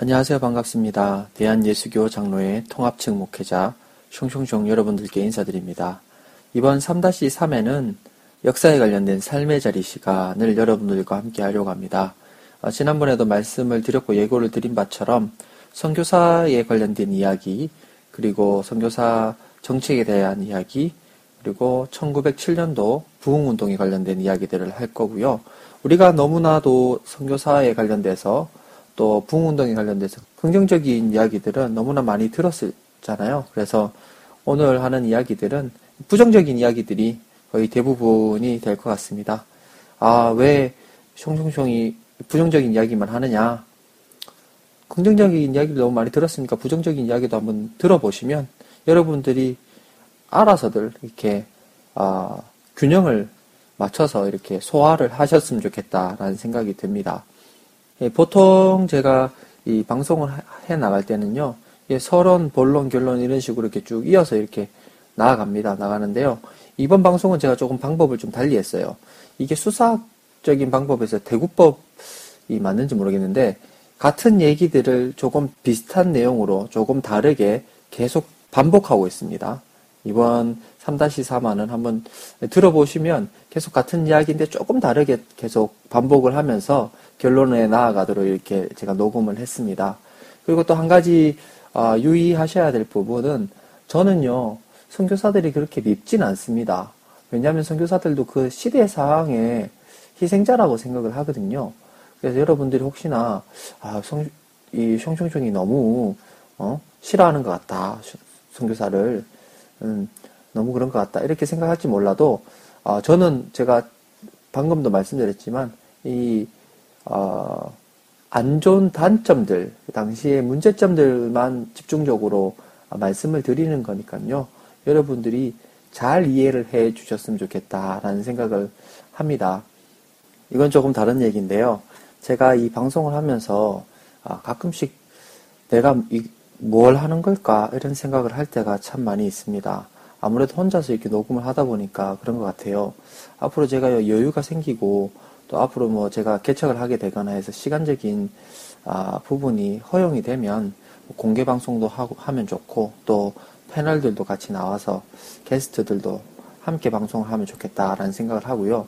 안녕하세요. 반갑습니다. 대한예수교 장로회 통합측 목회자 숑숑숑 여러분들께 인사드립니다. 이번 3-3에는 역사에 관련된 삶의 자리 시간을 여러분들과 함께 하려고 합니다. 어, 지난번에도 말씀을 드렸고 예고를 드린 바처럼 선교사에 관련된 이야기, 그리고 선교사 정책에 대한 이야기, 그리고 1907년도 부흥운동에 관련된 이야기들을 할 거고요. 우리가 너무나도 선교사에 관련돼서 또 부흥운동에 관련돼서 긍정적인 이야기들은 너무나 많이 들었잖아요. 그래서 오늘 하는 이야기들은 부정적인 이야기들이 거의 대부분이 될 것 같습니다. 아, 왜 숑숑숑이 부정적인 이야기만 하느냐? 긍정적인 이야기를 너무 많이 들었으니까 부정적인 이야기도 한번 들어보시면 여러분들이 알아서들 이렇게 아, 균형을 맞춰서 이렇게 소화를 하셨으면 좋겠다라는 생각이 듭니다. 예, 보통 제가 이 방송을 해 나갈 때는요, 예, 서론, 본론, 결론 이런 식으로 이렇게 쭉 이어서 이렇게 나아갑니다. 나가는데요. 이번 방송은 제가 조금 방법을 좀 달리 했어요. 이게 수사적인 방법에서 대구법이 맞는지 모르겠는데, 같은 얘기들을 조금 비슷한 내용으로 조금 다르게 계속 반복하고 있습니다. 이번 3-4만은 한번 들어보시면 계속 같은 이야기인데 조금 다르게 계속 반복을 하면서 결론에 나아가도록 이렇게 제가 녹음을 했습니다. 그리고 또 한 가지 아, 유의하셔야 될 부분은 저는요 선교사들이 그렇게 밉진 않습니다. 왜냐하면 선교사들도 그 시대 상황에 희생자라고 생각을 하거든요. 그래서 여러분들이 혹시나 아, 성, 이 숑숑숑이 너무 어? 싫어하는 것 같다 선교사를 음, 너무 그런 것 같다 이렇게 생각할지 몰라도 아, 저는 제가 방금도 말씀드렸지만 이 어, 안 좋은 단점들, 그 당시의 문제점들만 집중적으로 말씀을 드리는 거니까요. 여러분들이 잘 이해를 해 주셨으면 좋겠다라는 생각을 합니다. 이건 조금 다른 얘기인데요. 제가 이 방송을 하면서 아, 가끔씩 내가 뭘 하는 걸까 이런 생각을 할 때가 참 많이 있습니다. 아무래도 혼자서 이렇게 녹음을 하다 보니까 그런 것 같아요. 앞으로 제가 여유가 생기고 또 앞으로 뭐 제가 개척을 하게 되거나 해서 시간적인 아, 부분이 허용이 되면 공개 방송도 하고 하면 좋고 또 패널들도 같이 나와서 게스트들도 함께 방송을 하면 좋겠다라는 생각을 하고요.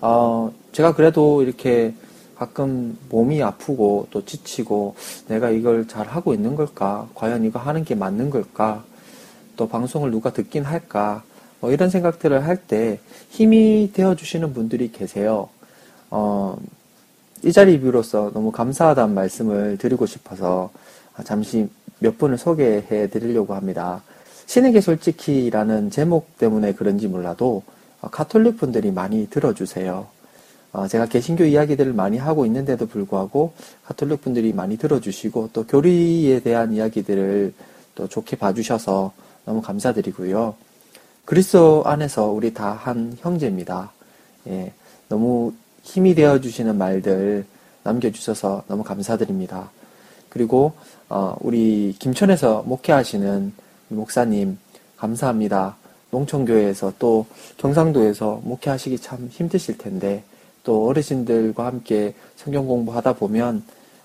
어, 제가 그래도 이렇게 가끔 몸이 아프고 또 지치고 내가 이걸 잘 하고 있는 걸까? 과연 이거 하는 게 맞는 걸까? 또 방송을 누가 듣긴 할까? 뭐 이런 생각들을 할 때 힘이 되어 주시는 분들이 계세요. 어, 이 자리 비로서 너무 감사하다는 말씀을 드리고 싶어서 잠시 몇 분을 소개해 드리려고 합니다. 신에게 솔직히라는 제목 때문에 그런지 몰라도 카톨릭 분들이 많이 들어주세요. 어, 제가 개신교 이야기들을 많이 하고 있는데도 불구하고 카톨릭 분들이 많이 들어주시고 또 교리에 대한 이야기들을 또 좋게 봐주셔서 너무 감사드리고요. 그리스도 안에서 우리 다 한 형제입니다. 예, 너무 힘이 되어 주시는 말들 남겨주셔서 너무 감사드립니다. 그리고 어, 우리 김천에서 목회하시는 목사님 감사합니다. 농촌교회에서 또 경상도에서 목회하시기 참 힘드실 텐데 또 어르신들과 함께 성경 공부하다 보면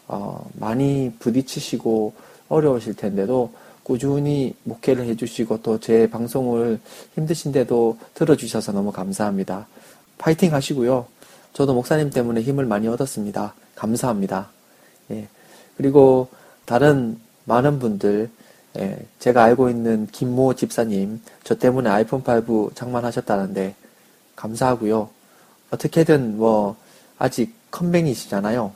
어, 많이 부딪히시고 어려우실 텐데도 꾸준히 목회를 해주시고 또 제 방송을 힘드신데도 들어주셔서 너무 감사합니다. 파이팅 하시고요. 저도 목사님 때문에 힘을 많이 얻었습니다. 감사합니다. 예. 그리고 다른 많은 분들, 예. 제가 알고 있는 김모 집사님, 저 때문에 아이폰 5 장만하셨다는데, 감사하고요. 어떻게든 뭐, 아직 컴맹이시잖아요.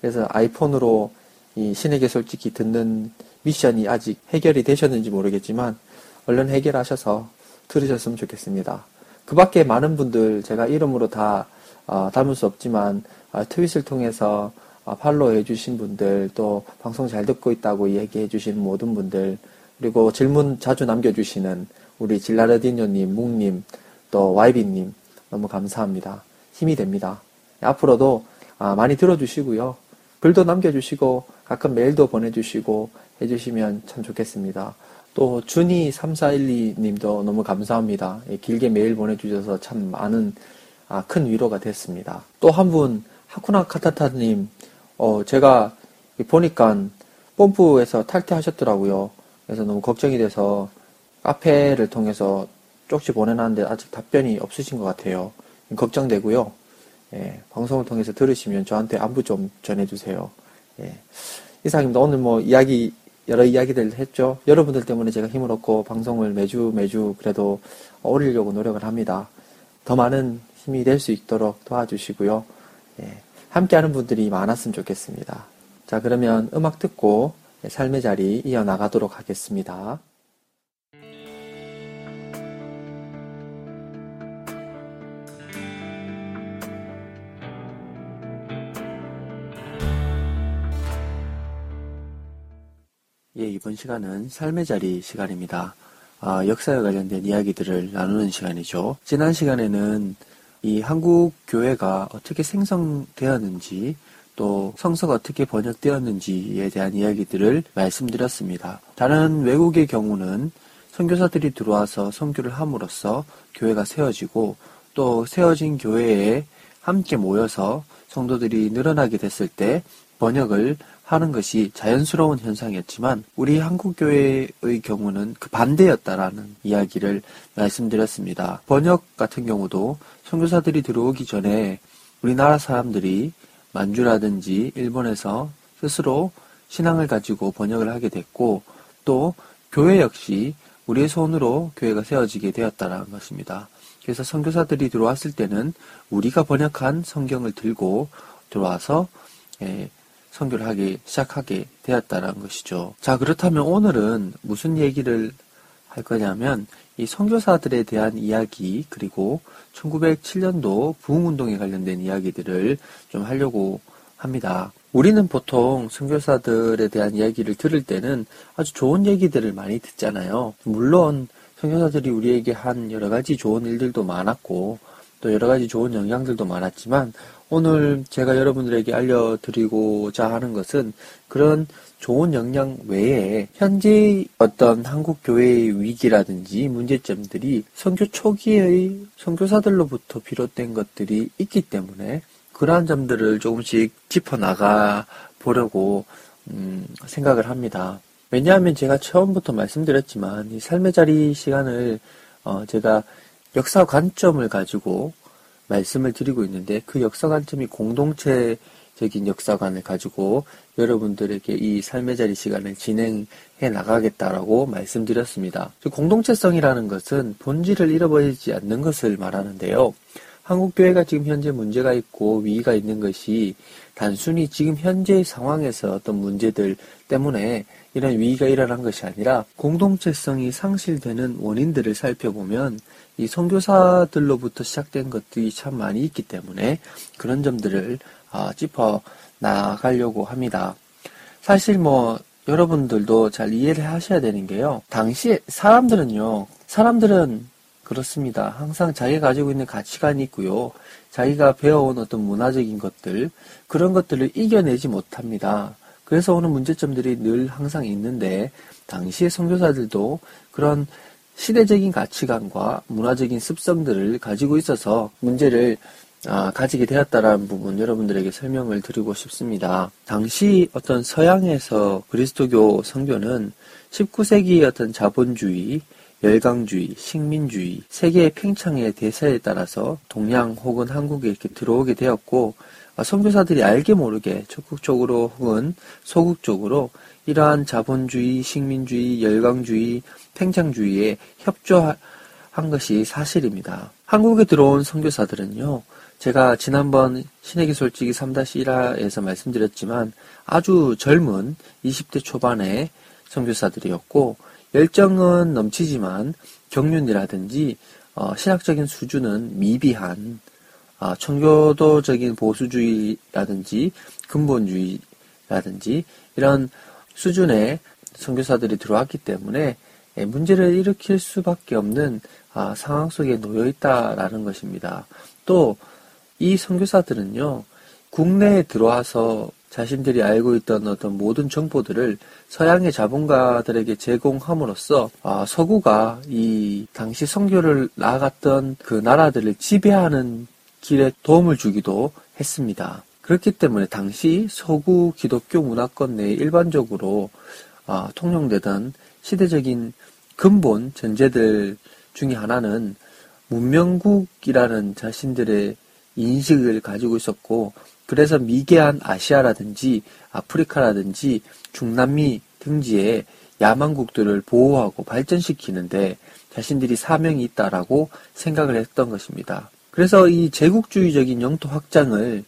그래서 아이폰으로 이 신에게 솔직히 듣는 미션이 아직 해결이 되셨는지 모르겠지만, 얼른 해결하셔서 들으셨으면 좋겠습니다. 그 밖에 많은 분들 제가 이름으로 다 어, 담을 수 없지만 어, 트윗을 통해서 어, 팔로우 해주신 분들 또 방송 잘 듣고 있다고 얘기해 주신 모든 분들 그리고 질문 자주 남겨주시는 우리 질라르디뇨님, 묵님, 또 와이비님 너무 감사합니다. 힘이 됩니다. 앞으로도 아, 많이 들어주시고요. 글도 남겨주시고 가끔 메일도 보내주시고 해주시면 참 좋겠습니다. 또 준이 3412님도 너무 감사합니다. 예, 길게 메일 보내주셔서 참 많은 아, 큰 위로가 됐습니다. 또 한 분, 하쿠나 카타타님, 어, 제가 보니까 본부에서 탈퇴하셨더라고요. 그래서 너무 걱정이 돼서 카페를 통해서 쪽지 보내놨는데 아직 답변이 없으신 것 같아요. 걱정되고요. 예, 방송을 통해서 들으시면 저한테 안부 좀 전해주세요. 예. 이상입니다. 오늘 뭐 이야기, 여러 이야기들 했죠. 여러분들 때문에 제가 힘을 얻고 방송을 매주 매주 그래도 올리려고 노력을 합니다. 더 많은 힘이 될 수 있도록 도와주시고요. 예, 함께하는 분들이 많았으면 좋겠습니다. 자, 그러면 음악 듣고 삶의 자리 이어나가도록 하겠습니다. 이번 시간은 삶의 자리 시간입니다. 아, 역사에 관련된 이야기들을 나누는 시간이죠. 지난 시간에는 이 한국 교회가 어떻게 생성되었는지 또 성서가 어떻게 번역되었는지에 대한 이야기들을 말씀드렸습니다. 다른 외국의 경우는 선교사들이 들어와서 선교를 함으로써 교회가 세워지고 또 세워진 교회에 함께 모여서 성도들이 늘어나게 됐을 때 번역을 하는 것이 자연스러운 현상이었지만 우리 한국교회의 경우는 그 반대였다라는 이야기를 말씀드렸습니다. 번역 같은 경우도 선교사들이 들어오기 전에 우리나라 사람들이 만주라든지 일본에서 스스로 신앙을 가지고 번역을 하게 됐고 또 교회 역시 우리의 손으로 교회가 세워지게 되었다는 것입니다. 그래서 선교사들이 들어왔을 때는 우리가 번역한 성경을 들고 들어와서 예, 선교를 하기 시작하게 되었다는 것이죠. 자, 그렇다면 오늘은 무슨 얘기를 할 거냐면 이 선교사들에 대한 이야기 그리고 1907년도 부흥운동에 관련된 이야기들을 좀 하려고 합니다. 우리는 보통 선교사들에 대한 이야기를 들을 때는 아주 좋은 얘기들을 많이 듣잖아요. 물론 선교사들이 우리에게 한 여러 가지 좋은 일들도 많았고 또 여러 가지 좋은 영향들도 많았지만 오늘 제가 여러분들에게 알려드리고자 하는 것은 그런 좋은 영향 외에 현재 어떤 한국 교회의 위기라든지 문제점들이 선교 초기의 선교사들로부터 비롯된 것들이 있기 때문에 그러한 점들을 조금씩 짚어 나가 보려고 음, 생각을 합니다. 왜냐하면 제가 처음부터 말씀드렸지만 이 삶의 자리 시간을 어, 제가 역사 관점을 가지고 말씀을 드리고 있는데 그 역사 관점이 공동체적인 역사관을 가지고 여러분들에게 이 삶의 자리 시간을 진행해 나가겠다라고 말씀드렸습니다. 공동체성이라는 것은 본질을 잃어버리지 않는 것을 말하는데요. 한국교회가 지금 현재 문제가 있고 위기가 있는 것이 단순히 지금 현재 상황에서 어떤 문제들 때문에 이런 위기가 일어난 것이 아니라 공동체성이 상실되는 원인들을 살펴보면 이 선교사들로부터 시작된 것들이 참 많이 있기 때문에 그런 점들을 어, 짚어 나가려고 합니다. 사실 뭐 여러분들도 잘 이해를 하셔야 되는 게요. 당시 사람들은요. 사람들은 그렇습니다. 항상 자기가 가지고 있는 가치관이 있고요. 자기가 배워온 어떤 문화적인 것들, 그런 것들을 이겨내지 못합니다. 그래서 오는 문제점들이 늘 항상 있는데, 당시의 선교사들도 그런 시대적인 가치관과 문화적인 습성들을 가지고 있어서 문제를 아, 가지게 되었다라는 부분 여러분들에게 설명을 드리고 싶습니다. 당시 어떤 서양에서 그리스도교 성교는 19세기의 어떤 자본주의, 열강주의, 식민주의, 세계의 팽창의 대세에 따라서 동양 혹은 한국에 이렇게 들어오게 되었고, 아, 선교사들이 알게 모르게 적극적으로 혹은 소극적으로 이러한 자본주의, 식민주의, 열강주의, 팽창주의에 협조한 것이 사실입니다. 한국에 들어온 선교사들은요, 제가 지난번 신에기 솔직히 3-1화에서 말씀드렸지만 아주 젊은 20대 초반의 선교사들이었고 열정은 넘치지만 경륜이라든지 어, 신학적인 수준은 미비한 어, 청교도적인 보수주의라든지 근본주의라든지 이런 수준의 선교사들이 들어왔기 때문에 예, 문제를 일으킬 수밖에 없는 아, 상황 속에 놓여 있다라는 것입니다. 또 이 선교사들은요 국내에 들어와서 자신들이 알고 있던 어떤 모든 정보들을 서양의 자본가들에게 제공함으로써 아, 서구가 이 당시 선교를 나아갔던 그 나라들을 지배하는 길에 도움을 주기도 했습니다. 그렇기 때문에 당시 서구 기독교 문화권 내에 일반적으로 아, 통용되던 시대적인 근본 전제들 중에 하나는 문명국이라는 자신들의 인식을 가지고 있었고 그래서 미개한 아시아라든지 아프리카라든지 중남미 등지의 야만국들을 보호하고 발전시키는데 자신들이 사명이 있다라고 생각을 했던 것입니다. 그래서 이 제국주의적인 영토 확장을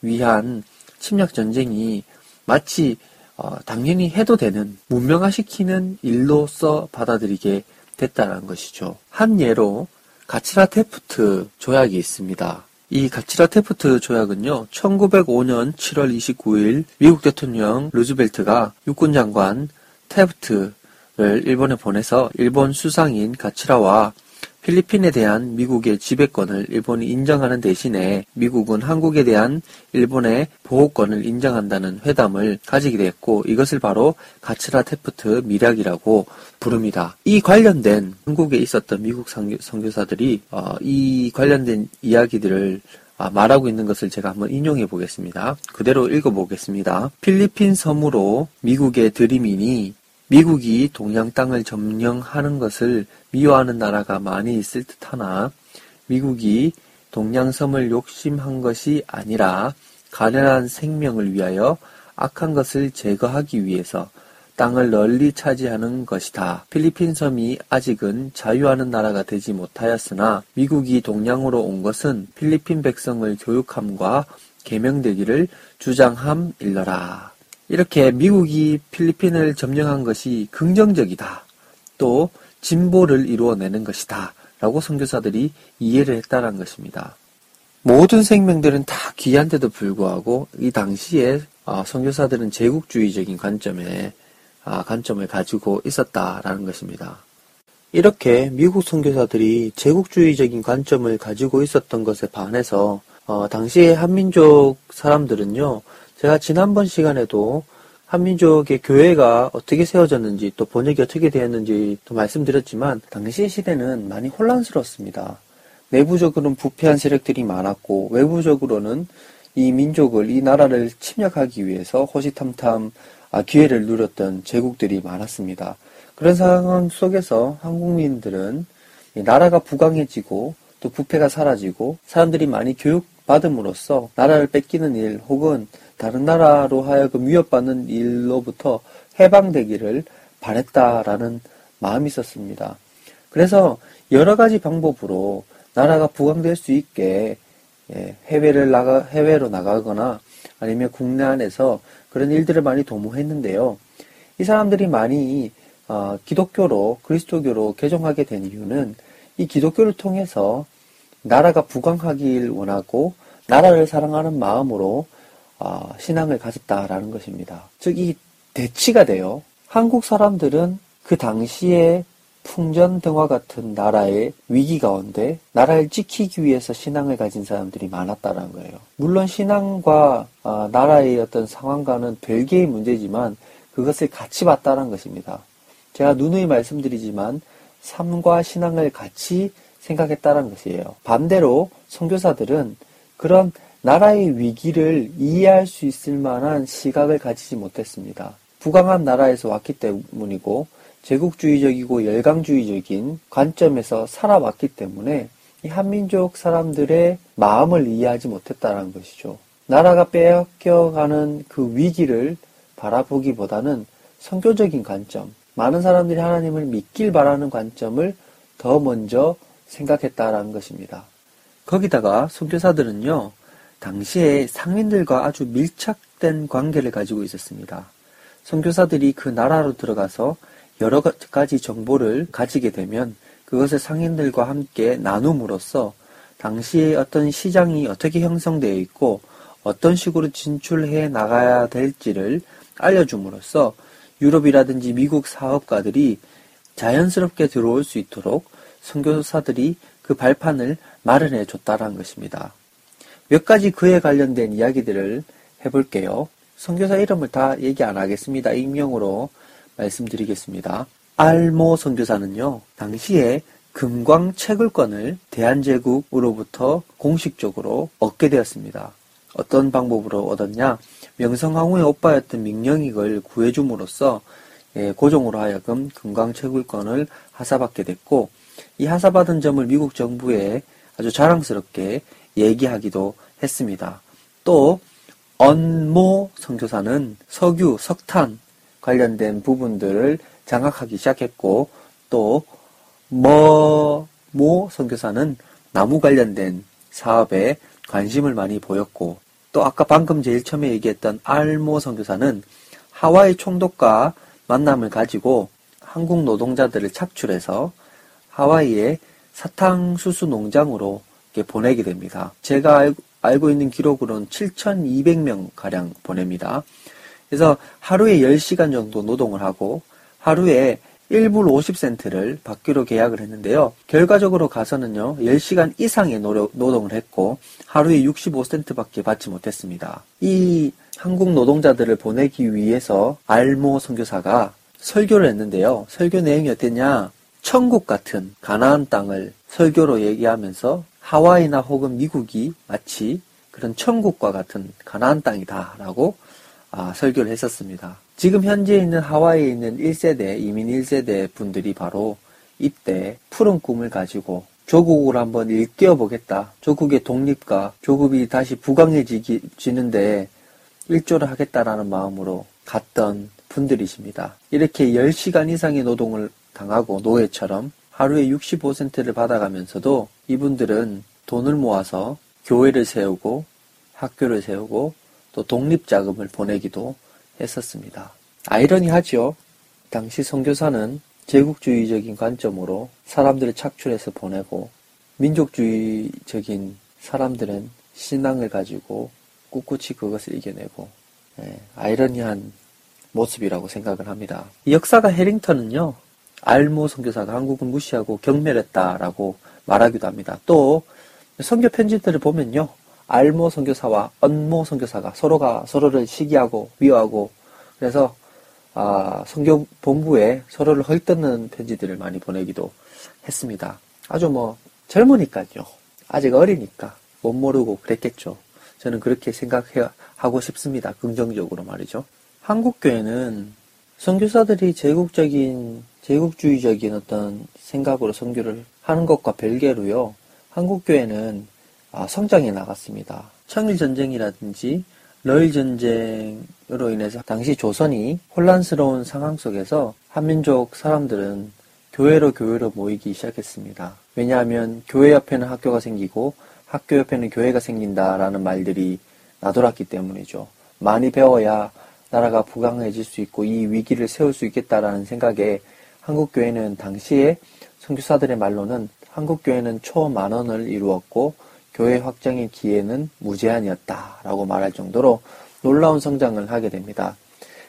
위한 침략 전쟁이 마치 어, 당연히 해도 되는 문명화시키는 일로서 받아들이게 됐다는 것이죠. 한 예로 가치라 테프트 조약이 있습니다. 이 가치라 테프트 조약은요, 1905년 7월 29일 미국 대통령 루즈벨트가 육군 장관 테프트를 일본에 보내서 일본 수상인 가치라와 필리핀에 대한 미국의 지배권을 일본이 인정하는 대신에 미국은 한국에 대한 일본의 보호권을 인정한다는 회담을 가지게 됐고 이것을 바로 가츠라 테프트 미략이라고 부릅니다. 이 관련된 한국에 있었던 미국 선교사들이 어, 이 관련된 이야기들을 아, 말하고 있는 것을 제가 한번 인용해 보겠습니다. 그대로 읽어 보겠습니다. 필리핀 섬으로 미국의 드림이니 미국이 동양 땅을 점령하는 것을 미워하는 나라가 많이 있을 듯하나 미국이 동양섬을 욕심한 것이 아니라 가련한 생명을 위하여 악한 것을 제거하기 위해서 땅을 널리 차지하는 것이다. 필리핀 섬이 아직은 자유하는 나라가 되지 못하였으나 미국이 동양으로 온 것은 필리핀 백성을 교육함과 개명되기를 주장함 일러라. 이렇게 미국이 필리핀을 점령한 것이 긍정적이다. 또 진보를 이루어내는 것이다. 라고 선교사들이 이해를 했다는 것입니다. 모든 생명들은 다 귀한데도 불구하고 이 당시에 아, 선교사들은 제국주의적인 관점에 아, 관점을 가지고 있었다라는 것입니다. 이렇게 미국 선교사들이 제국주의적인 관점을 가지고 있었던 것에 반해서 어, 당시의 한민족 사람들은요 제가 지난번 시간에도 한민족의 교회가 어떻게 세워졌는지 또 번역이 어떻게 되었는지 또 말씀드렸지만 당시 시대는 많이 혼란스러웠습니다. 내부적으로는 부패한 세력들이 많았고 외부적으로는 이 민족을 이 나라를 침략하기 위해서 호시탐탐 아, 기회를 누렸던 제국들이 많았습니다. 그런 상황 속에서 한국민들은 나라가 부강해지고 또 부패가 사라지고 사람들이 많이 교육받음으로써 나라를 뺏기는 일 혹은 다른 나라로 하여금 위협받는 일로부터 해방되기를 바랬다라는 마음이 있었습니다. 그래서 여러 가지 방법으로 나라가 부강될 수 있게 예, 해외를 나가 해외로 나가거나 아니면 국내 안에서 그런 일들을 많이 도모했는데요. 이 사람들이 많이 어, 기독교로 그리스도교로 개종하게 된 이유는 이 기독교를 통해서 나라가 부강하길 원하고 나라를 사랑하는 마음으로 어, 신앙을 가졌다라는 것입니다. 즉, 이 대치가 돼요. 한국 사람들은 그 당시에 풍전 등화 같은 나라의 위기 가운데 나라를 지키기 위해서 신앙을 가진 사람들이 많았다는 거예요. 물론 신앙과 어, 나라의 어떤 상황과는 별개의 문제지만 그것을 같이 봤다는 것입니다. 제가 누누이 말씀드리지만 삶과 신앙을 같이 생각했다는 것이에요. 반대로 선교사들은 그런 나라의 위기를 이해할 수 있을 만한 시각을 가지지 못했습니다. 부강한 나라에서 왔기 때문이고 제국주의적이고 열강주의적인 관점에서 살아왔기 때문에 이 한민족 사람들의 마음을 이해하지 못했다는 것이죠. 나라가 빼앗겨가는 그 위기를 바라보기보다는 성교적인 관점, 많은 사람들이 하나님을 믿길 바라는 관점을 더 먼저 생각했다라는 것입니다. 거기다가 선교사들은요, 당시에 상인들과 아주 밀착된 관계를 가지고 있었습니다. 선교사들이 그 나라로 들어가서 여러 가지 정보를 가지게 되면 그것을 상인들과 함께 나눔으로써 당시에 어떤 시장이 어떻게 형성되어 있고 어떤 식으로 진출해 나가야 될지를 알려줌으로써 유럽이라든지 미국 사업가들이 자연스럽게 들어올 수 있도록 선교사들이 그 발판을 마련해 줬다는 것입니다. 몇 가지 그에 관련된 이야기들을 해볼게요. 선교사 이름을 다 얘기 안 하겠습니다. 익명으로 말씀드리겠습니다. 알모 선교사는요, 당시에 금광 채굴권을 대한제국으로부터 공식적으로 얻게 되었습니다. 어떤 방법으로 얻었냐? 명성황후의 오빠였던 민영익을 구해줌으로써 예, 고종으로 하여금 금강 채굴권을 하사받게 됐고 이 하사받은 점을 미국 정부에 아주 자랑스럽게 얘기하기도 했습니다. 또 언모 선교사는 석유, 석탄 관련된 부분들을 장악하기 시작했고 또 머모 선교사는 나무 관련된 사업에 관심을 많이 보였고 또 아까 방금 제일 처음에 얘기했던 알모 선교사는 하와이 총독과 만남을 가지고 한국 노동자들을 착출해서 하와이의 사탕수수 농장으로 보내게 됩니다. 제가 알고 있는 기록으로는 7,200명 가량 보냅니다. 그래서 하루에 10시간 정도 노동을 하고 하루에 1불 50센트를 받기로 계약을 했는데요. 결과적으로 가서는요, 10시간 이상의 노력, 노동을 했고, 하루에 65센트밖에 받지 못했습니다. 이 한국 노동자들을 보내기 위해서 알모 선교사가 설교를 했는데요. 설교 내용이 어땠냐? 천국 같은 가나안 땅을 설교로 얘기하면서 하와이나 혹은 미국이 마치 그런 천국과 같은 가나안 땅이다라고 아, 설교를 했었습니다. 지금 현재 있는 하와이에 있는 1세대, 이민 1세대 분들이 바로 이때 푸른 꿈을 가지고 조국을 한번 일깨워 보겠다. 조국의 독립과 조국이 다시 부강해지는데 일조를 하겠다라는 마음으로 갔던 분들이십니다. 이렇게 10시간 이상의 노동을 당하고 노예처럼 하루에 65센트를 받아가면서도 이분들은 돈을 모아서 교회를 세우고 학교를 세우고 또 독립자금을 보내기도 했었습니다. 아이러니하죠. 당시 선교사는 제국주의적인 관점으로 사람들을 착출해서 보내고 민족주의적인 사람들은 신앙을 가지고 꿋꿋이 그것을 이겨내고 예, 아이러니한 모습이라고 생각을 합니다. 역사가 해링턴은요. 알모 선교사가 한국을 무시하고 경멸했다라고 말하기도 합니다. 또 선교 편지들을 보면요. 알모 선교사와 언모 선교사가 서로가 서로를 시기하고 위하고 그래서 아, 선교 본부에 서로를 헐뜯는 편지들을 많이 보내기도 했습니다. 아주 뭐 젊으니까요. 아직 어리니까 못 모르고 그랬겠죠. 저는 그렇게 생각하고 싶습니다. 긍정적으로 말이죠. 한국 교회는 선교사들이 제국적인 제국주의적인 어떤 생각으로 선교를 하는 것과 별개로요. 한국 교회는 아, 성장해 나갔습니다. 청일 전쟁이라든지 러일 전쟁으로 인해서 당시 조선이 혼란스러운 상황 속에서 한민족 사람들은 교회로 교회로 모이기 시작했습니다. 왜냐하면 교회 옆에는 학교가 생기고 학교 옆에는 교회가 생긴다라는 말들이 나돌았기 때문이죠. 많이 배워야 나라가 부강해질 수 있고 이 위기를 세울 수 있겠다라는 생각에 한국 교회는 당시에 선교사들의 말로는 한국 교회는 초만 원을 이루었고 교회 확장의 기회는 무제한이었다라고 말할 정도로 놀라운 성장을 하게 됩니다.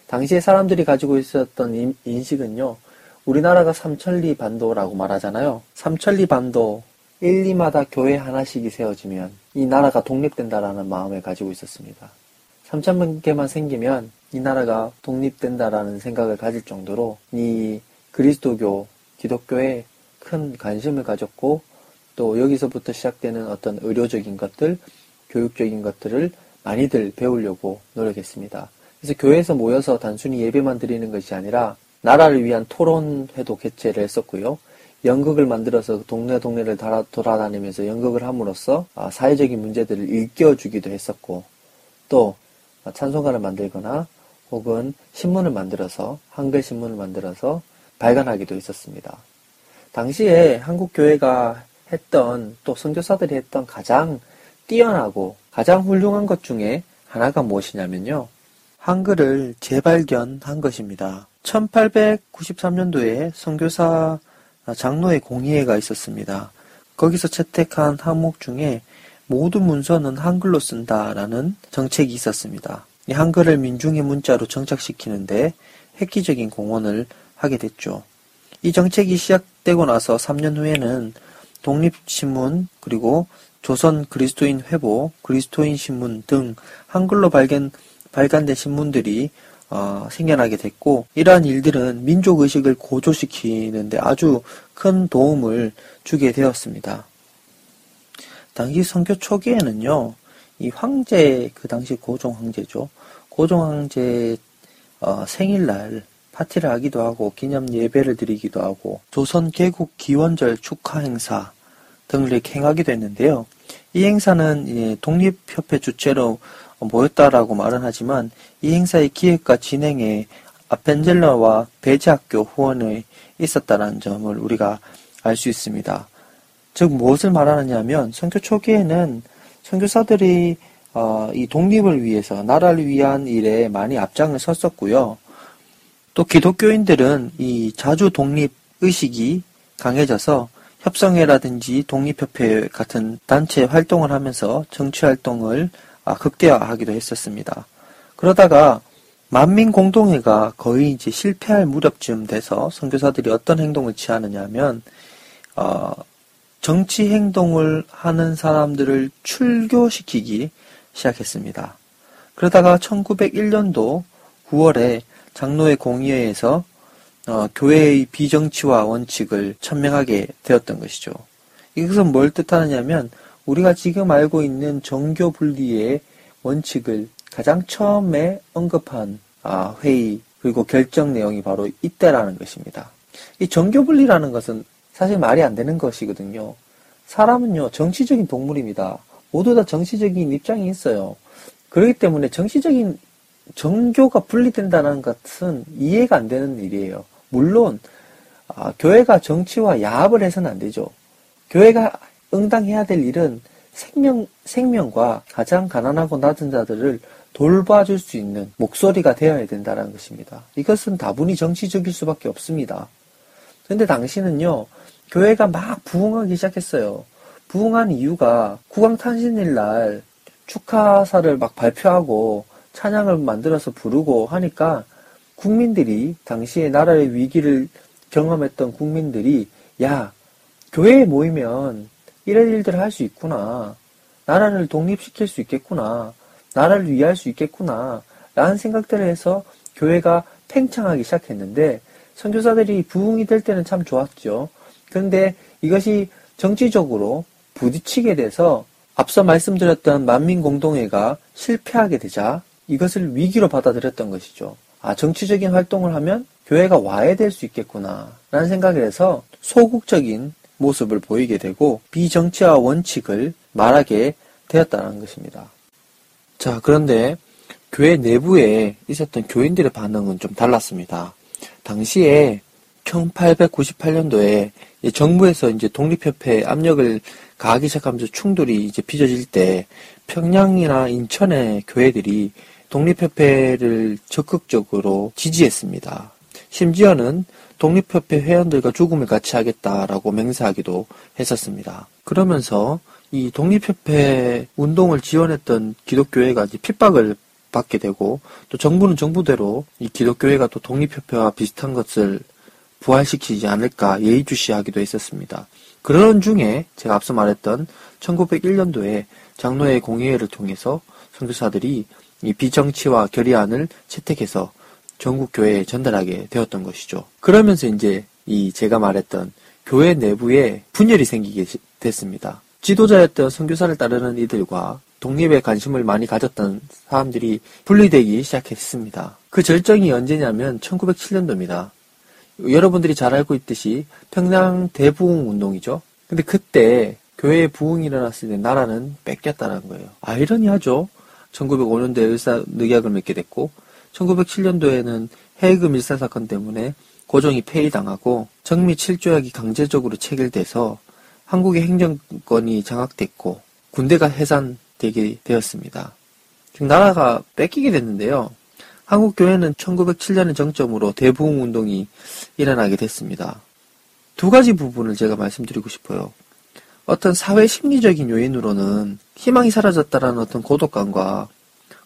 당시에 사람들이 가지고 있었던 인식은요, 우리나라가 삼천리 반도라고 말하잖아요. 삼천리 반도 1, 2마다 교회 하나씩이 세워지면 이 나라가 독립된다라는 마음을 가지고 있었습니다. 3천만 개만 생기면 이 나라가 독립된다라는 생각을 가질 정도로 이 그리스도교, 기독교에 큰 관심을 가졌고 또 여기서부터 시작되는 어떤 의료적인 것들, 교육적인 것들을 많이들 배우려고 노력했습니다. 그래서 교회에서 모여서 단순히 예배만 드리는 것이 아니라 나라를 위한 토론회도 개최를 했었고요. 연극을 만들어서 동네 동네를 돌아다니면서 연극을 함으로써 아, 사회적인 문제들을 일깨워주기도 했었고 또 찬송가를 만들거나 혹은 신문을 만들어서 한글 신문을 만들어서 발간하기도 했었습니다. 당시에 한국 교회가 했던 또 선교사들이 했던 가장 뛰어나고 가장 훌륭한 것 중에 하나가 무엇이냐면요. 한글을 재발견한 것입니다. 1893년도에 선교사 장로의 공의회가 있었습니다. 거기서 채택한 항목 중에 모든 문서는 한글로 쓴다라는 정책이 있었습니다. 이 한글을 민중의 문자로 정착시키는데 획기적인 공헌을 하게 됐죠. 이 정책이 시작되고 나서 3년 후에는 독립신문, 그리고 조선 그리스도인 회보, 그리스도인 신문 등 한글로 발견, 발간된 신문들이 어, 생겨나게 됐고 이러한 일들은 민족 의식을 고조시키는데 아주 큰 도움을 주게 되었습니다. 당시 선교 초기에는요 이 황제 그 당시 고종 황제죠. 고종 황제 어, 생일날 파티를 하기도 하고 기념 예배를 드리기도 하고 조선 개국 기원절 축하 행사 등을 행하기도 했는데요. 이 행사는 독립협회 주최로 모였다라고 말은 하지만 이 행사의 기획과 진행에 아펜젤러와 배제학교 후원에 있었다는 점을 우리가 알 수 있습니다. 즉 무엇을 말하느냐면 선교 초기에는 선교사들이 어, 이 독립을 위해서 나라를 위한 일에 많이 앞장을 섰었고요. 또 기독교인들은 이 자주 독립 의식이 강해져서 협성회라든지 독립협회 같은 단체 활동을 하면서 정치 활동을 아, 극대화하기도 했었습니다. 그러다가 만민 공동회가 거의 이제 실패할 무렵쯤 돼서 선교사들이 어떤 행동을 취하느냐면 어, 정치 행동을 하는 사람들을 출교시키기 시작했습니다. 그러다가 1901년도 9월에 장로의 공의회에서 어, 교회의 비정치화 원칙을 천명하게 되었던 것이죠. 이것은 뭘 뜻하느냐면 우리가 지금 알고 있는 정교 분리의 원칙을 가장 처음에 언급한 아, 회의 그리고 결정 내용이 바로 이때라는 것입니다. 이 정교 분리라는 것은 사실 말이 안 되는 것이거든요. 사람은요 정치적인 동물입니다. 모두 다 정치적인 입장이 있어요. 그렇기 때문에 정치적인 정교가 분리된다는 것은 이해가 안 되는 일이에요. 물론 아, 교회가 정치와 야합을 해서는 안 되죠. 교회가 응당해야 될 일은 생명 생명과 가장 가난하고 낮은 자들을 돌봐줄 수 있는 목소리가 되어야 된다는 것입니다. 이것은 다분히 정치적일 수밖에 없습니다. 그런데 당시는요, 교회가 막 부흥하기 시작했어요. 부흥한 이유가 국왕 탄신일 날 축하사를 막 발표하고 찬양을 만들어서 부르고 하니까 국민들이 당시에 나라의 위기를 경험했던 국민들이 야 교회에 모이면 이런 일들을 할 수 있구나 나라를 독립시킬 수 있겠구나 나라를 위할 수 있겠구나 라는 생각들을 해서 교회가 팽창하기 시작했는데 선교사들이 부흥이 될 때는 참 좋았죠. 그런데 이것이 정치적으로 부딪히게 돼서 앞서 말씀드렸던 만민공동회가 실패하게 되자 이것을 위기로 받아들였던 것이죠. 아, 정치적인 활동을 하면 교회가 와해될 수 있겠구나. 라는 생각을 해서 소극적인 모습을 보이게 되고 비정치화 원칙을 말하게 되었다는 것입니다. 자, 그런데 교회 내부에 있었던 교인들의 반응은 좀 달랐습니다. 당시에 1898년도에 정부에서 이제 독립협회 압력을 가하기 시작하면서 충돌이 이제 빚어질 때 평양이나 인천의 교회들이 독립협회를 적극적으로 지지했습니다. 심지어는 독립협회 회원들과 죽음을 같이 하겠다라고 맹세하기도 했었습니다. 그러면서 이 독립협회 운동을 지원했던 기독교회가 핍박을 받게 되고 또 정부는 정부대로 이 기독교회가 또 독립협회와 비슷한 것을 부활시키지 않을까 예의주시하기도 했었습니다. 그런 중에 제가 앞서 말했던 1901년도에 장로회 공의회를 통해서 선교사들이 이 비정치와 결의안을 채택해서 전국 교회에 전달하게 되었던 것이죠. 그러면서 이제 이 제가 말했던 교회 내부에 분열이 생기게 됐습니다. 지도자였던 선교사를 따르는 이들과 독립에 관심을 많이 가졌던 사람들이 분리되기 시작했습니다. 그 절정이 언제냐면 1907년도입니다. 여러분들이 잘 알고 있듯이 평양 대부흥 운동이죠. 근데 그때 교회에 부흥이 일어났을 때 나라는 뺏겼다는 거예요. 아이러니하죠. 1905년도에 의사 늑약을 맺게 됐고 1907년도에는 해외금 밀사 사건 때문에 고종이 폐위당하고 정미 7조약이 강제적으로 체결돼서 한국의 행정권이 장악됐고 군대가 해산되게 되었습니다. 즉 나라가 뺏기게 됐는데요. 한국 교회는 1907년을 정점으로 대부흥 운동이 일어나게 됐습니다. 두 가지 부분을 제가 말씀드리고 싶어요. 어떤 사회 심리적인 요인으로는 희망이 사라졌다라는 어떤 고독감과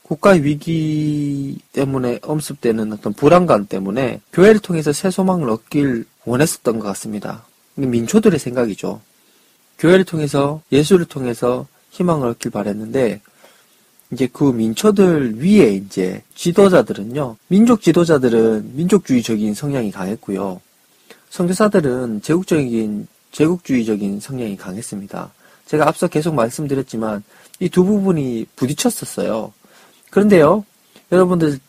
국가 위기 때문에 엄습되는 어떤 불안감 때문에 교회를 통해서 새 소망을 얻길 원했었던 것 같습니다. 민초들의 생각이죠. 교회를 통해서 예수를 통해서 희망을 얻길 바랬는데 이제 그 민초들 위에 이제 지도자들은요, 민족 지도자들은 민족주의적인 성향이 강했고요. 선교사들은 제국적인, 제국주의적인 성향이 강했습니다. 제가 앞서 계속 말씀드렸지만, 이 두 부분이 부딪혔었어요. 그런데요, 여러분들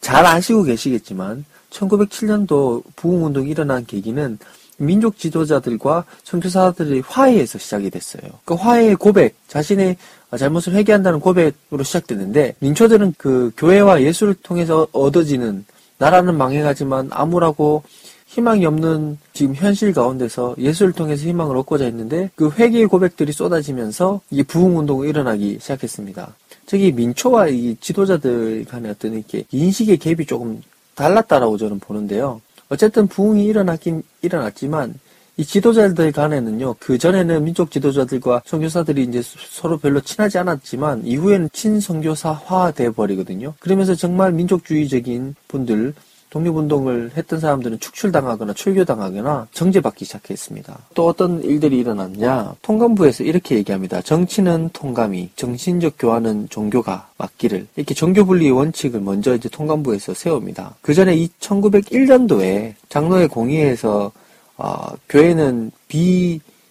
잘 아시고 계시겠지만 1907년도 부흥운동이 일어난 계기는 민족 지도자들과 선교사들의 화해에서 시작이 됐어요. 그 화해의 고백, 자신의 잘못을 회개한다는 고백으로 시작되는데 민초들은 그 교회와 예수를 통해서 얻어지는 나라는 망해가지만 암울하고 희망이 없는 지금 현실 가운데서 예수를 통해서 희망을 얻고자 했는데 그 회개의 고백들이 쏟아지면서 이 부흥운동이 일어나기 시작했습니다. 저기 민초와 이 지도자들 간의 어떤 이렇게 인식의 갭이 조금 달랐다라고 저는 보는데요. 어쨌든 부흥이 일어났긴 일어났지만 이 지도자들 간에는요, 그 전에는 민족 지도자들과 선교사들이 이제 서로 별로 친하지 않았지만, 이후에는 친선교사화 돼 버리거든요. 그러면서 정말 민족주의적인 분들, 독립운동을 했던 사람들은 축출당하거나 출교당하거나 정죄받기 시작했습니다. 또 어떤 일들이 일어났냐? 통감부에서 이렇게 얘기합니다. 정치는 통감이, 정신적 교환은 종교가 맡기를. 이렇게 종교분리의 원칙을 먼저 이제 통감부에서 세웁니다. 그 전에 1901년도에 장로의 공의에서 어, 교회는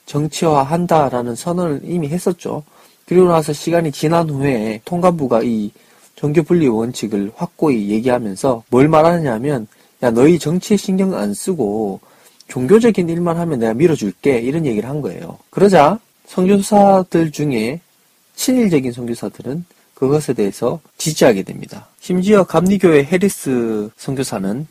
비정치화한다라는 선언을 이미 했었죠. 그리고 나서 시간이 지난 후에 통감부가 이 종교 분리 원칙을 확고히 얘기하면서 뭘 말하느냐면 야 너희 정치에 신경 안 쓰고 종교적인 일만 하면 내가 밀어줄게 이런 얘기를 한 거예요. 그러자 선교사들 중에 친일적인 선교사들은 그것에 대해서 지지하게 됩니다. 심지어 감리교회 해리스 선교사는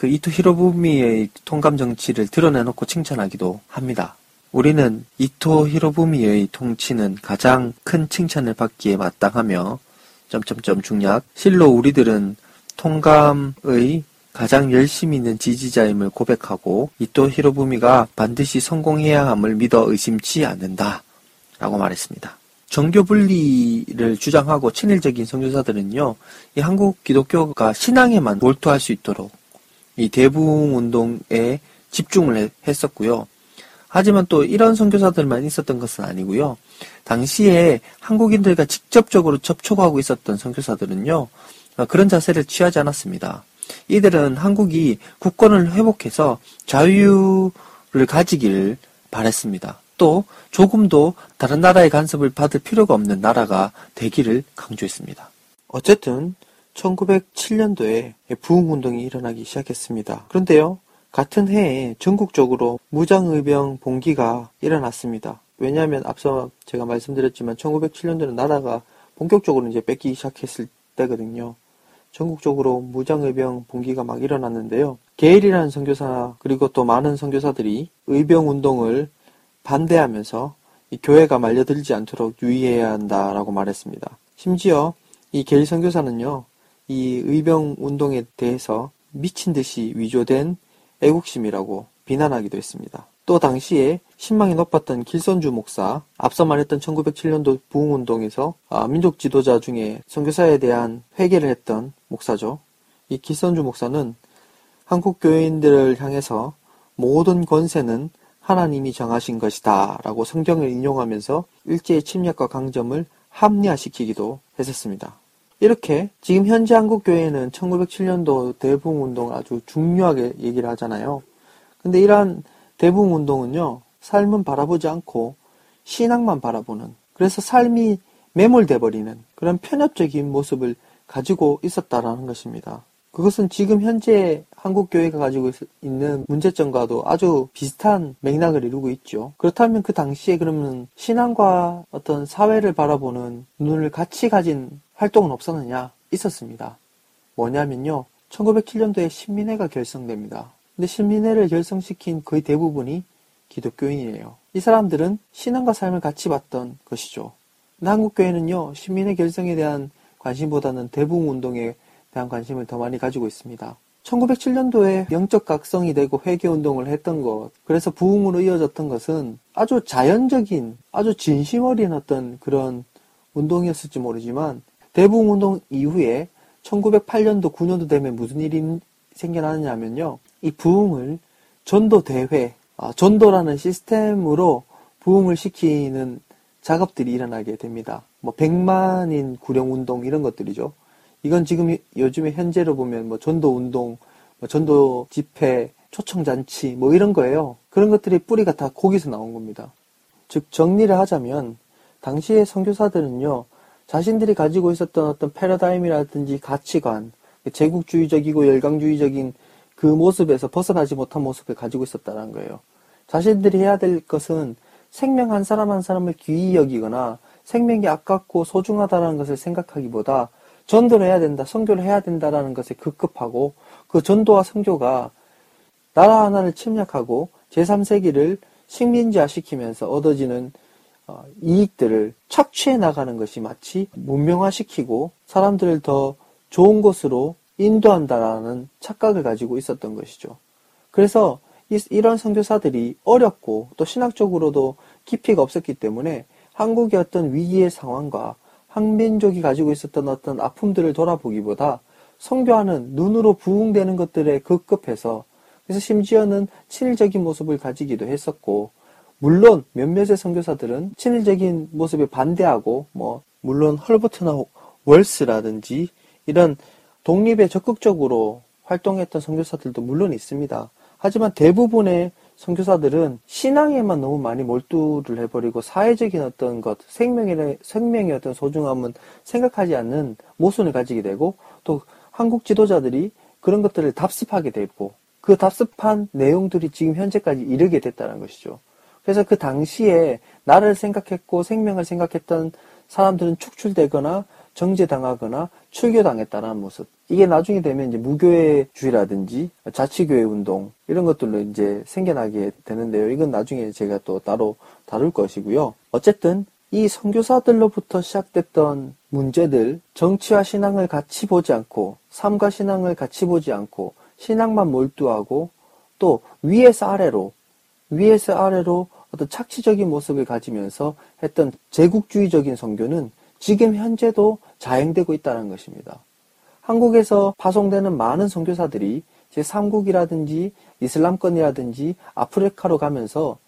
그 이토 히로부미의 통감 정치를 드러내놓고 칭찬하기도 합니다. 우리는 이토 히로부미의 통치는 가장 큰 칭찬을 받기에 마땅하며 점점점 중략 실로 우리들은 통감의 가장 열심히 있는 지지자임을 고백하고 이토 히로부미가 반드시 성공해야 함을 믿어 의심치 않는다. 라고 말했습니다. 정교 분리를 주장하고 친일적인 선교사들은요, 이 한국 기독교가 신앙에만 몰두할 수 있도록 이 대부흥 운동에 집중을 했었고요. 하지만 또 이런 선교사들만 있었던 것은 아니고요. 당시에 한국인들과 직접적으로 접촉하고 있었던 선교사들은요. 어, 그런 자세를 취하지 않았습니다. 이들은 한국이 국권을 회복해서 자유를 가지기를 바랬습니다. 또 조금도 다른 나라의 간섭을 받을 필요가 없는 나라가 되기를 강조했습니다. 어쨌든 1907년도에 부흥운동이 일어나기 시작했습니다. 그런데요, 같은 해에 전국적으로 무장의병 봉기가 일어났습니다. 왜냐하면 앞서 제가 말씀드렸지만 1907년도는 나라가 본격적으로 이제 뺏기 시작했을 때거든요. 전국적으로 무장의병 봉기가 막 일어났는데요. 게일이라는 선교사 그리고 또 많은 선교사들이 의병 운동을 반대하면서 이 교회가 말려들지 않도록 유의해야 한다라고 말했습니다. 심지어 이 게일 선교사는요. 이 의병 운동에 대해서 미친 듯이 위조된 애국심이라고 비난하기도 했습니다. 또 당시에 신망이 높았던 길선주 목사, 앞서 말했던 1907년도 부흥운동에서 아, 민족 지도자 중에 선교사에 대한 회개를 했던 목사죠. 이 길선주 목사는 한국 교회인들을 향해서 모든 권세는 하나님이 정하신 것이다 라고 성경을 인용하면서 일제의 침략과 강점을 합리화시키기도 했었습니다. 이렇게 지금 현재 한국 교회는 1907년도 대부흥 운동을 아주 중요하게 얘기를 하잖아요. 근데 이러한 대부흥 운동은요, 삶은 바라보지 않고 신앙만 바라보는, 그래서 삶이 매몰돼 버리는 그런 편협적인 모습을 가지고 있었다라는 것입니다. 그것은 지금 현재 한국 교회가 가지고 있는 문제점과도 아주 비슷한 맥락을 이루고 있죠. 그렇다면 그 당시에 그러면 신앙과 어떤 사회를 바라보는 눈을 같이 가진 활동은 없었느냐? 있었습니다. 뭐냐면요. 1907년도에 신민회가 결성됩니다. 근데 신민회를 결성시킨 거의 대부분이 기독교인이에요. 이 사람들은 신앙과 삶을 같이 봤던 것이죠. 근데 한국 교회는요, 신민회 결성에 대한 관심보다는 대부흥 운동에 대한 관심을 더 많이 가지고 있습니다. 1907년도에 영적 각성이 되고 회개 운동을 했던 것, 그래서 부흥으로 이어졌던 것은 아주 자연적인, 아주 진심 어린 어떤 그런 운동이었을지 모르지만 대부흥운동 이후에 1908년도 9년도 되면 무슨 일이 생겨나느냐면요. 이 부흥을 전도대회, 아, 전도라는 시스템으로 부흥을 시키는 작업들이 일어나게 됩니다. 뭐 100만인 구령운동 이런 것들이죠. 이건 지금 요즘에 현재로 보면 뭐 전도운동, 뭐 전도 집회, 초청잔치 뭐 이런 거예요. 그런 것들이 뿌리가 다 거기서 나온 겁니다. 즉 정리를 하자면 당시의 선교사들은요, 자신들이 가지고 있었던 어떤 패러다임이라든지 가치관, 제국주의적이고 열강주의적인 그 모습에서 벗어나지 못한 모습을 가지고 있었다는 거예요. 자신들이 해야 될 것은 생명 한 사람 한 사람을 귀히 여기거나 생명이 아깝고 소중하다는 것을 생각하기보다 전도를 해야 된다, 선교를 해야 된다라는 것에 급급하고 그 전도와 선교가 나라 하나를 침략하고 제3세기를 식민지화 시키면서 얻어지는 어, 이익들을 착취해 나가는 것이 마치 문명화시키고 사람들을 더 좋은 곳으로 인도한다라는 착각을 가지고 있었던 것이죠. 그래서 이런 선교사들이 어렵고 또 신학적으로도 깊이가 없었기 때문에 한국의 어떤 위기의 상황과 한민족이 가지고 있었던 어떤 아픔들을 돌아보기보다 선교하는 눈으로 부응되는 것들에 급급해서 그래서 심지어는 친일적인 모습을 가지기도 했었고 물론 몇몇의 선교사들은 친일적인 모습에 반대하고 뭐 물론 헐버트나 월스라든지 이런 독립에 적극적으로 활동했던 선교사들도 물론 있습니다. 하지만 대부분의 선교사들은 신앙에만 너무 많이 몰두를 해버리고 사회적인 어떤 것, 생명의, 생명의 어떤 소중함은 생각하지 않는 모순을 가지게 되고 또 한국 지도자들이 그런 것들을 답습하게 되고 그 답습한 내용들이 지금 현재까지 이르게 됐다는 것이죠. 그래서 그 당시에 나를 생각했고 생명을 생각했던 사람들은 축출되거나 정제당하거나 출교당했다는 모습. 이게 나중에 되면 이제 무교회주의라든지 자치교회 운동 이런 것들로 이제 생겨나게 되는데요. 이건 나중에 제가 또 따로 다룰 것이고요. 어쨌든 이 선교사들로부터 시작됐던 문제들, 정치와 신앙을 같이 보지 않고 삶과 신앙을 같이 보지 않고 신앙만 몰두하고 또 위에서 아래로 위에서 아래로 어떤 착취적인 모습을 가지면서 했던 제국주의적인 선교는 지금 현재도 자행되고 있다는 것입니다. 한국에서 파송되는 많은 선교사들이 제3국이라든지 이슬람권이라든지 아프리카로 가면서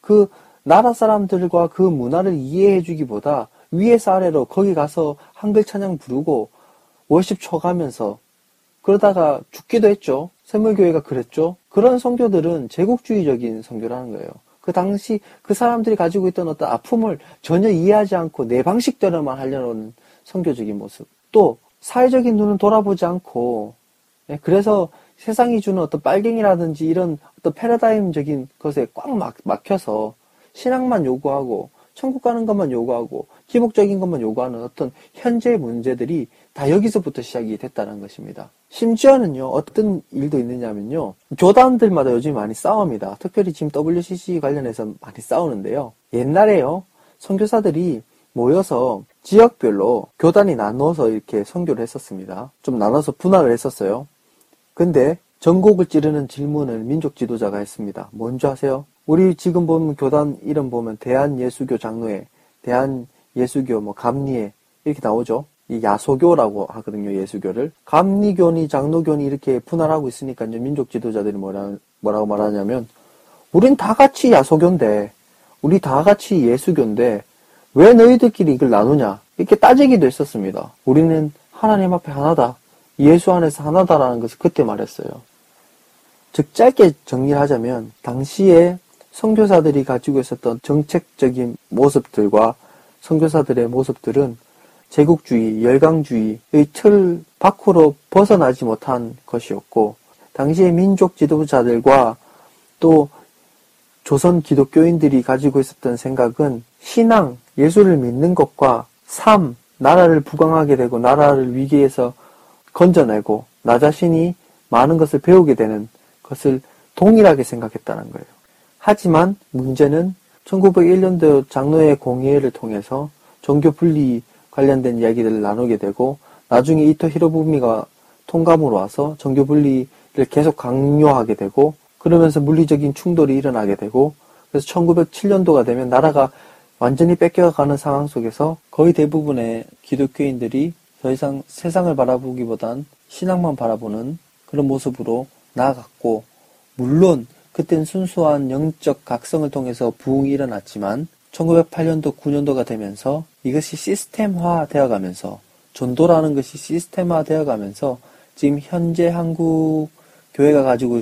그 나라 사람들과 그 문화를 이해해 주기보다 위에서 아래로 거기 가서 한글 찬양 부르고 월십 쳐가면서 그러다가 죽기도 했죠. 샘물교회가 그랬죠. 그런 성교들은 제국주의적인 성교라는 거예요. 그 당시 그 사람들이 가지고 있던 어떤 아픔을 전혀 이해하지 않고 내 방식대로만 하려는 성교적인 모습. 또 사회적인 눈은 돌아보지 않고 예, 그래서 세상이 주는 어떤 빨갱이라든지 이런 어떤 패러다임적인 것에 꽉 막, 막혀서 신앙만 요구하고 천국 가는 것만 요구하고 기복적인 것만 요구하는 어떤 현재 문제들이 다 여기서부터 시작이 됐다는 것입니다. 심지어는요, 어떤 일도 있느냐면요, 교단들마다 요즘 많이 싸웁니다. 특별히 지금 WCC 관련해서 많이 싸우는데요. 옛날에요, 선교사들이 모여서 지역별로 교단이 나눠서 이렇게 선교를 했었습니다. 좀 나눠서 분할을 했었어요. 근데 전곡을 찌르는 질문을 민족 지도자가 했습니다. 뭔지 아세요? 우리 지금 보면 교단 이름 보면 대한예수교 장로회, 대한예수교 뭐 감리회 이렇게 나오죠. 이 야소교라고 하거든요, 예수교를. 감리교니 장로교니 이렇게 분할하고 있으니까요, 민족 지도자들이 뭐라, 뭐라고 말하냐면, 우린 다 같이 야소교인데, 우리 다 같이 예수교인데, 왜 너희들끼리 이걸 나누냐? 이렇게 따지기도 했었습니다. 우리는 하나님 앞에 하나다. 예수 안에서 하나다라는 것을 그때 말했어요. 즉, 짧게 정리를 하자면, 당시에 선교사들이 가지고 있었던 정책적인 모습들과 선교사들의 모습들은 제국주의, 열강주의의 틀 밖으로 벗어나지 못한 것이었고, 당시의 민족 지도자들과 또 조선 기독교인들이 가지고 있었던 생각은 신앙, 예수를 믿는 것과 삶, 나라를 부강하게 되고 나라를 위기에서 건져내고 나 자신이 많은 것을 배우게 되는 것을 동일하게 생각했다는 거예요. 하지만 문제는 1901년도 장로회 공의회를 통해서 종교 분리 관련된 이야기들을 나누게 되고 나중에 이토 히로부미가 통감으로 와서 정교 분리를 계속 강요하게 되고 그러면서 물리적인 충돌이 일어나게 되고 그래서 1907년도가 되면 나라가 완전히 뺏겨가는 상황 속에서 거의 대부분의 기독교인들이 더 이상 세상을 바라보기보단 신앙만 바라보는 그런 모습으로 나아갔고 물론 그땐 순수한 영적 각성을 통해서 부흥이 일어났지만 1908년도, 9년도가 되면서 이것이 시스템화 되어 가면서 전도라는 것이 시스템화 되어 가면서 지금 현재 한국 교회가 가지고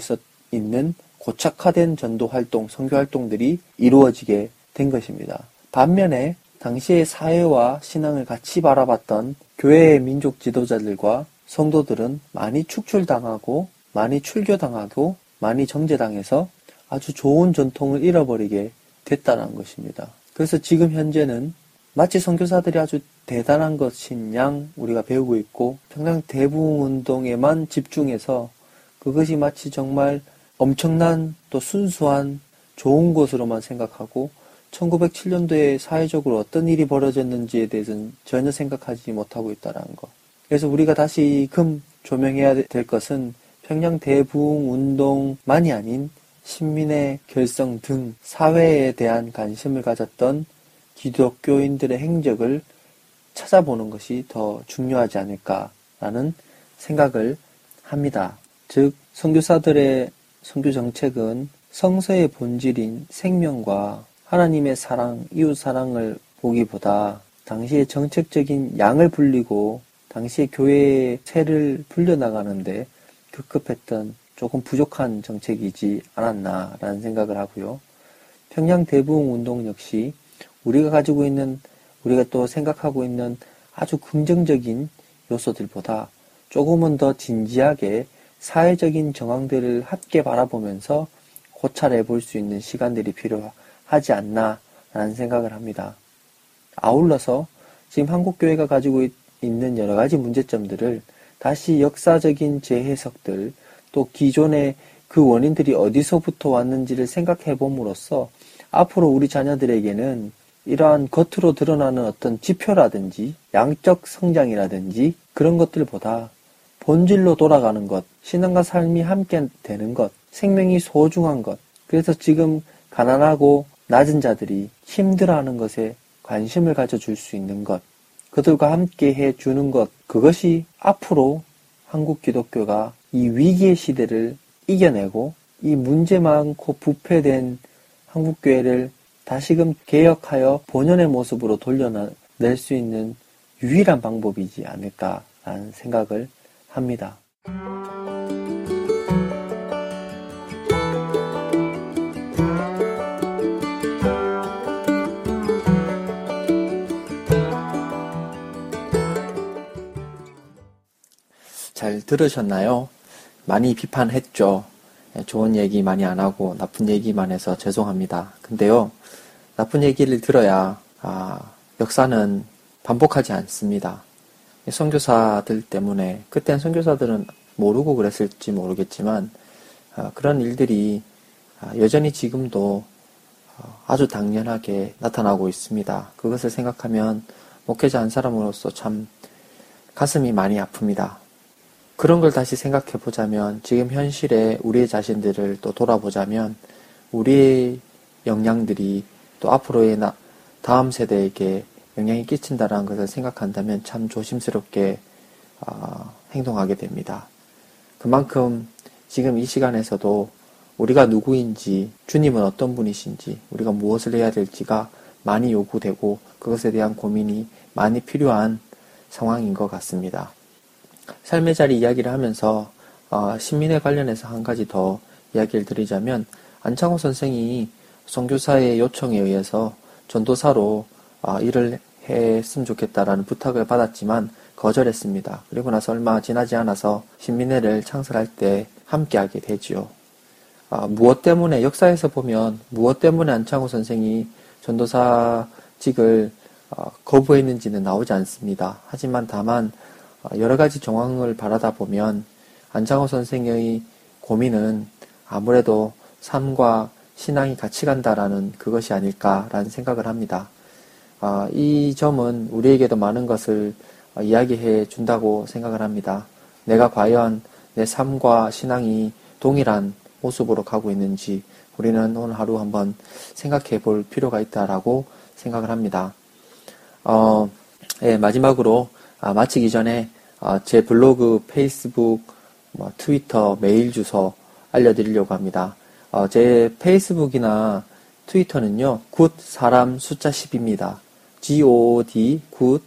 있는 고착화된 전도 활동, 선교 활동들이 이루어지게 된 것입니다. 반면에 당시의 사회와 신앙을 같이 바라봤던 교회의 민족 지도자들과 성도들은 많이 축출당하고 많이 출교당하고 많이 정제당해서 아주 좋은 전통을 잃어버리게 됐다는 것입니다. 그래서 지금 현재는 마치 선교사들이 아주 대단한 것인 양 우리가 배우고 있고 평양 대부흥 운동에만 집중해서 그것이 마치 정말 엄청난 또 순수한 좋은 것으로만 생각하고 1907년도에 사회적으로 어떤 일이 벌어졌는지에 대해서는 전혀 생각하지 못하고 있다는 것. 그래서 우리가 다시금 조명해야 될 것은 평양 대부흥 운동만이 아닌 신민의 결성 등 사회에 대한 관심을 가졌던 기독교인들의 행적을 찾아보는 것이 더 중요하지 않을까라는 생각을 합니다. 즉, 선교사들의 선교 정책은 성서의 본질인 생명과 하나님의 사랑, 이웃 사랑을 보기보다 당시의 정책적인 양을 불리고 당시의 교회의 새를 불려나가는데 급급했던 조금 부족한 정책이지 않았나라는 생각을 하고요. 평양 대부흥 운동 역시 우리가 가지고 있는 우리가 또 생각하고 있는 아주 긍정적인 요소들보다 조금은 더 진지하게 사회적인 정황들을 함께 바라보면서 고찰해 볼 수 있는 시간들이 필요하지 않나라는 생각을 합니다. 아울러서 지금 한국교회가 가지고 있는 여러 가지 문제점들을 다시 역사적인 재해석들, 또 기존의 그 원인들이 어디서부터 왔는지를 생각해 봄으로써 앞으로 우리 자녀들에게는 이러한 겉으로 드러나는 어떤 지표라든지 양적 성장이라든지 그런 것들보다 본질로 돌아가는 것, 신앙과 삶이 함께 되는 것, 생명이 소중한 것. 그래서 지금 가난하고 낮은 자들이 힘들어하는 것에 관심을 가져줄 수 있는 것, 그들과 함께 해주는 것, 그것이 앞으로 한국 기독교가 이 위기의 시대를 이겨내고 이 문제 많고 부패된 한국교회를 다시금 개혁하여 본연의 모습으로 돌려낼 수 있는 유일한 방법이지 않을까라는 생각을 합니다. 잘 들으셨나요? 많이 비판했죠. 예, 좋은 얘기 많이 안 하고 나쁜 얘기만 해서 죄송합니다. 근데요, 나쁜 얘기를 들어야 아, 역사는 반복하지 않습니다. 선교사들 때문에 그땐 선교사들은 모르고 그랬을지 모르겠지만 아, 그런 일들이 아, 여전히 지금도 어, 아주 당연하게 나타나고 있습니다. 그것을 생각하면 목회자 한 사람으로서 참 가슴이 많이 아픕니다. 그런 걸 다시 생각해 보자면 지금 현실에 우리 자신들을 또 돌아보자면 우리의 역량들이 또 앞으로의 나, 다음 세대에게 영향이 끼친다라는 것을 생각한다면 참 조심스럽게 어, 행동하게 됩니다. 그만큼 지금 이 시간에서도 우리가 누구인지, 주님은 어떤 분이신지, 우리가 무엇을 해야 될지가 많이 요구되고 그것에 대한 고민이 많이 필요한 상황인 것 같습니다. 삶의 자리 이야기를 하면서 어, 신민에 관련해서 한 가지 더 이야기를 드리자면 안창호 선생이 선교사의 요청에 의해서 전도사로 어, 일을 했으면 좋겠다라는 부탁을 받았지만 거절했습니다. 그리고 나서 얼마 지나지 않아서 신민회를 창설할 때 함께하게 되지요. 어, 무엇 때문에 역사에서 보면 무엇 때문에 안창호 선생이 전도사직을 어, 거부했는지는 나오지 않습니다. 하지만 다만 어, 여러 가지 정황을 바라다 보면 안창호 선생의 고민은 아무래도 삶과 신앙이 같이 간다라는 그것이 아닐까라는 생각을 합니다. 아, 이 점은 우리에게도 많은 것을 어, 이야기해 준다고 생각을 합니다. 내가 과연 내 삶과 신앙이 동일한 모습으로 가고 있는지 우리는 오늘 하루 한번 생각해 볼 필요가 있다라고 생각을 합니다. 어, 예, 마지막으로 아, 마치기 전에 아, 제 블로그, 페이스북, 뭐, 트위터, 메일 주소 알려드리려고 합니다. 어, 제 페이스북이나 트위터는요, god 사람 숫자 12입니다. G-O-D, god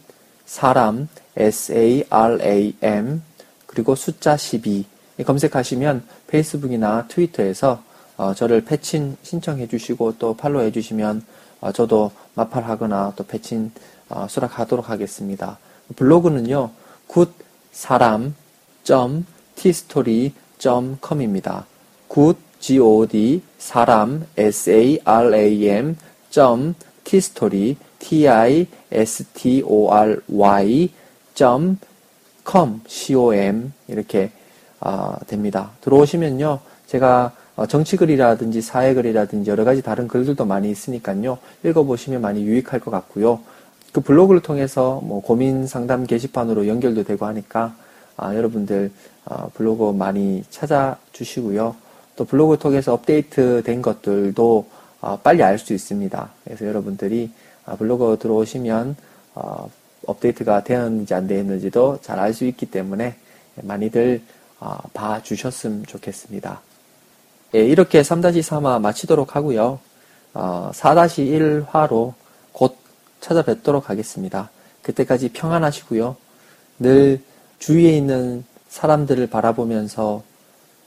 사람, S-A-R-A-M, 그리고 숫자 12. 검색하시면 페이스북이나 트위터에서 어, 저를 페친 신청해 주시고 또 follow 해 주시면 어, 저도 맞팔하거나 또 페친 어, 수락하도록 하겠습니다. 블로그는요, god 사람.tistory.com입니다. good, god, 사람, s-a-r-a-m, tstory, t-i-s-t-o-r-y, com, com, 이렇게 어, 됩니다. 들어오시면요, 제가 어, 정치글이라든지 사회글이라든지 여러 가지 다른 글들도 많이 있으니까요. 읽어보시면 많이 유익할 것 같고요. 그 블로그를 통해서 뭐 고민 상담 게시판으로 연결도 되고 하니까 아, 여러분들 어, 블로그 많이 찾아주시고요. 또 블로그 통해서 업데이트 된 것들도 어, 빨리 알 수 있습니다. 그래서 여러분들이 아, 블로그 들어오시면 어, 업데이트가 되었는지 안 되었는지도 잘 알 수 있기 때문에 많이들 어, 봐주셨으면 좋겠습니다. 예, 이렇게 3-3화 마치도록 하고요. 어, 4-1화로 곧 찾아뵙도록 하겠습니다. 그때까지 평안하시고요. 늘 주위에 있는 사람들을 바라보면서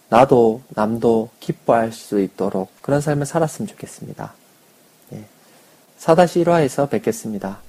나도 남도 기뻐할 수 있도록 그런 삶을 살았으면 좋겠습니다. 예. 4-1화에서 뵙겠습니다.